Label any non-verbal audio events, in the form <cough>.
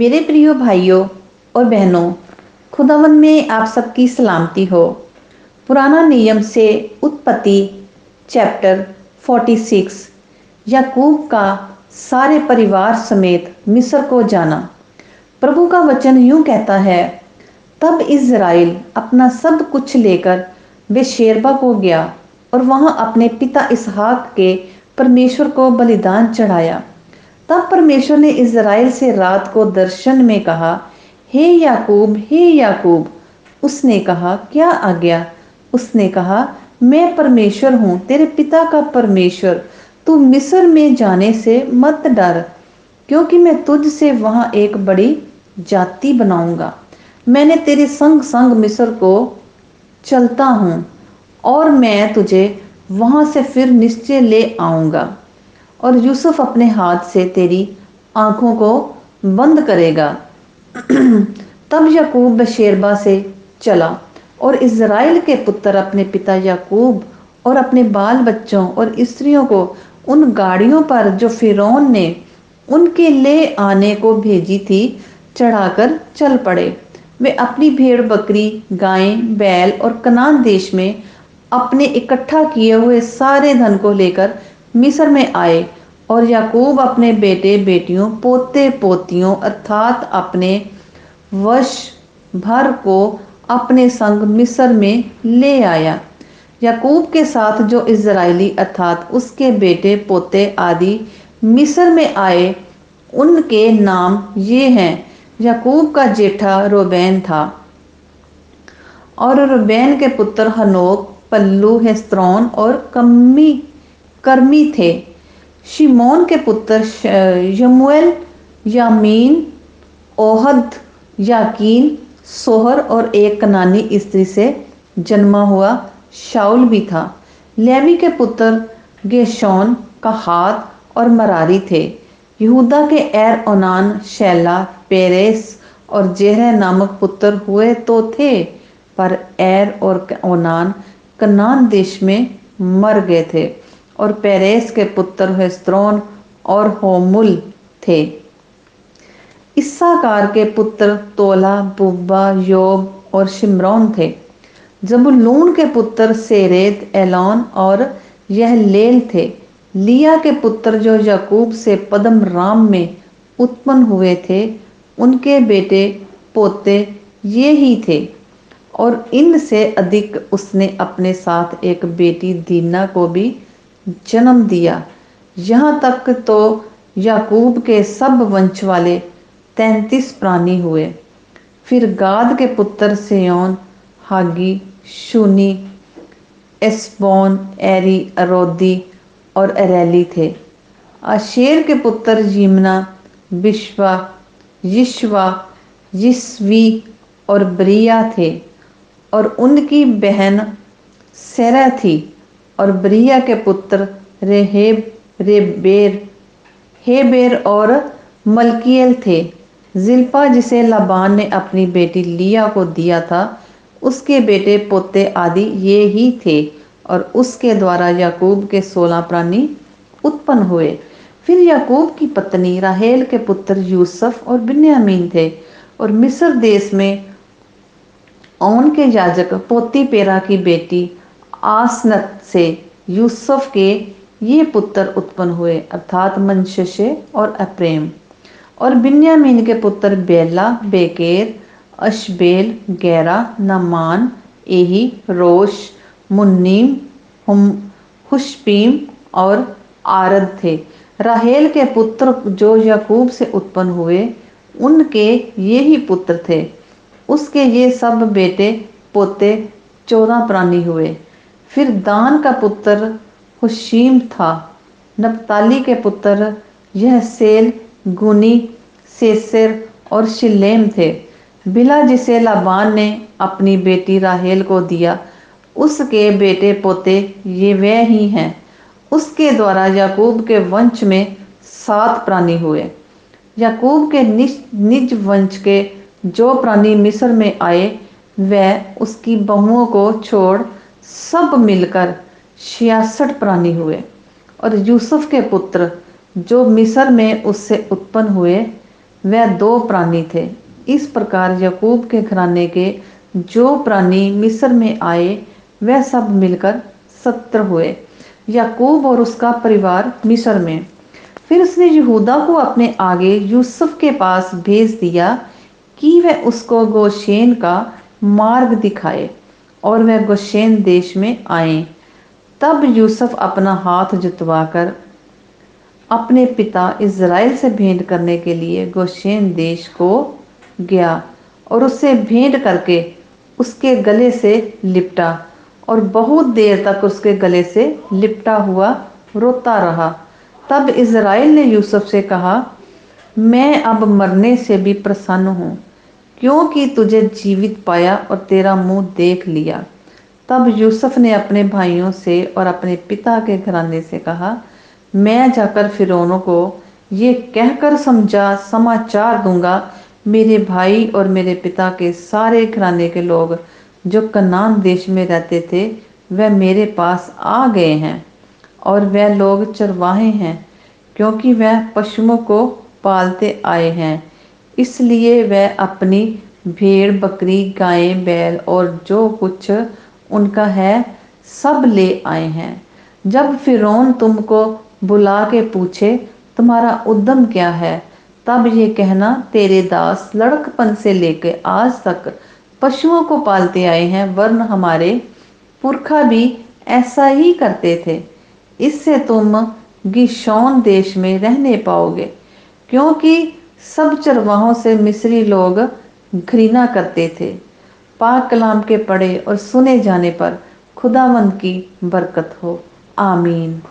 मेरे प्रिय भाइयों और बहनों, खुदावन में आप सबकी सलामती हो। पुराना नियम से उत्पत्ति, चैप्टर 46 याकूब का सारे परिवार समेत मिस्र को जाना। प्रभु का वचन यूँ कहता है, तब इज़राइल अपना सब कुछ लेकर बेशेरबा को गया और वहाँ अपने पिता इसहाक के परमेश्वर को बलिदान चढ़ाया। तब परमेश्वर ने इज़राइल से रात को दर्शन में कहा, हे याकूब हे याकूब। उसने कहा, क्या आज्ञा? उसने कहा, मैं परमेश्वर हूँ, तेरे पिता का परमेश्वर। तू मिस्र में जाने से मत डर, क्योंकि मैं तुझ से वहाँ एक बड़ी जाति बनाऊँगा। मैंने तेरे संग संग मिस्र को चलता हूँ, और मैं तुझे वहाँ से फिर निश्चय ले आऊँगा। और यूसुफ अपने हाथ से तेरी आँखों को बंद करेगा। <clears throat> तब याकूब बशेरबा से चला और इज़राइल के पुत्र अपने पिता याकूब और अपने बाल बच्चों और स्त्रियों को उन गाड़ियों पर जो फिरौन ने उनके ले आने को भेजी थी, चढ़ाकर चल पड़े। वे अपनी भेड़, बकरी, गायें, बैल और कनान देश में अपने इकट्ठा किए हुए सारे धन को लेकर मिस्र में आए और याकूब अपने बेटे, बेटियों पोते पोतियों अर्थात अपने वर्ष भर को अपने संग मिस्र में ले आया। याकूब के साथ जो इज़राइली अर्थात उसके बेटे, पोते आदि मिस्र में आए, उनके नाम ये हैं। याकूब का जेठा रोबैन था और रोबैन के पुत्र हनोक, पल्लू हेस्त्रोन और कम्मी कर्मी थे। शिमोन के पुत्र यमुएल, यामीन, ओहद, याकीन, सोहर और एक कनानी स्त्री से जन्मा हुआ शाउल भी था। लेवी के पुत्र गेशोन, कहात और मरारी थे। यहूदा के एर ओनान, शैला, पेरेस और जेहर नामक पुत्र हुए तो थे, पर एर और ओनान कनान देश में मर गए थे। और पेरेस के पुत्र हेस्त्रोन और होमुल थे। इस्साकार के पुत्र तोला, बुब्बा, योब और शिमरोन थे। जबुलून के पुत्र सेरेद, एलॉन और यह लेल थे। लिया के पुत्र जो यकूब से पदम राम में उत्पन्न हुए थे, उनके बेटे पोते ये ही थे और इनसे अधिक उसने अपने साथ एक बेटी दीना को भी जन्म दिया। यहाँ तक तो याकूब के सब वंश वाले तैंतीस प्राणी हुए। फिर गाद के पुत्र सेयोन हागी, शूनी, एस्बोन, एरी, अरोदी और अरेली थे। आशेर के पुत्र यमुना बिश्वा, यिश्वा, यिस्वी और ब्रिया थे और उनकी बहन सेरा थी। और ब्रिया के पुत्र रेहेब, रेबेर। हेबेर और मलकियल थे। जिल्पा, जिसे लबान ने अपनी बेटी लिया को दिया था, उसके बेटे पोते आदि ये ही थे और उसके द्वारा याकूब के सोलह प्राणी उत्पन्न हुए। फिर याकूब की पत्नी राहेल के पुत्र यूसुफ और बिन्यामीन थे और मिस्र देश में ओन के याजक पोती पेरा की बेटी आसनत से यूसुफ के ये पुत्र उत्पन्न हुए, अर्थात मनशे और अप्रेम और बिन्यामीन के पुत्र बेला, बेकेर, अशबेल, गैरा, नमान, एही, रोश, मुन्नीम हुशपीम और आरद थे। राहेल के पुत्र जो याकूब से उत्पन्न हुए, उनके ये ही पुत्र थे। उसके ये सब बेटे, पोते, चौदह प्राणी हुए। फिर दान का पुत्र हुशीम था। नपताली के पुत्र यह सेल गुनी, सेसर और शिलेम थे। बिला जिसे लाबान ने अपनी बेटी राहेल को दिया। उसके बेटे पोते ये वे ही हैं। उसके द्वारा याकूब के वंश में सात प्राणी हुए। याकूब के निज निज वंश के जो प्राणी मिस्र में आए, वह उसकी बहुओं को छोड़ सब मिलकर छियासठ प्राणी हुए और यूसुफ के पुत्र जो मिस्र में उससे उत्पन्न हुए, वह दो प्राणी थे। इस प्रकार यकूब के घराने के जो प्राणी मिस्र में आए, वह सब मिलकर सत्र हुए। याकूब और उसका परिवार मिस्र में। फिर उसने यहूदा को अपने आगे यूसुफ के पास भेज दिया कि वह उसको गोशेन का मार्ग दिखाए। और वह गोशेन देश में आए। तब यूसुफ अपना हाथ जुतवाकर अपने पिता इज़राइल से भेंट करने के लिए गोशेन देश को गया और उससे भेंट करके उसके गले से लिपटा और बहुत देर तक उसके गले से लिपटा हुआ, रोता रहा। तब इज़राइल ने यूसुफ से कहा, मैं अब मरने से भी प्रसन्न हूँ। क्योंकि तुझे जीवित पाया और तेरा मुँह देख लिया। तब यूसुफ ने अपने भाइयों से और अपने पिता के घराने से कहा, मैं जाकर फिरौनों को ये कहकर समझा, समाचार दूँगा, मेरे भाई और मेरे पिता के सारे घराने के लोग जो कनान देश में रहते थे, वह मेरे पास आ गए हैं और वह लोग चरवाहे हैं, क्योंकि वह पशुओं को पालते आए हैं। इसलिए वह अपनी भेड़, बकरी, गायें, बैल और जो कुछ उनका है, सब ले आए हैं। जब फिरौन तुमको बुला के पूछे, तुम्हारा उद्यम क्या है? तब ये कहना, तेरे दास लड़कपन से लेकर आज तक पशुओं को पालते आए हैं वर्ण हमारे पुरखा भी ऐसा ही करते थे। इससे तुम गिशौन देश में रहने पाओगे, क्योंकि सब चरवाहों से मिस्री लोग घृणा करते थे। पाक कलाम के पढ़े और सुने जाने पर खुदावंद की बरकत हो। आमीन।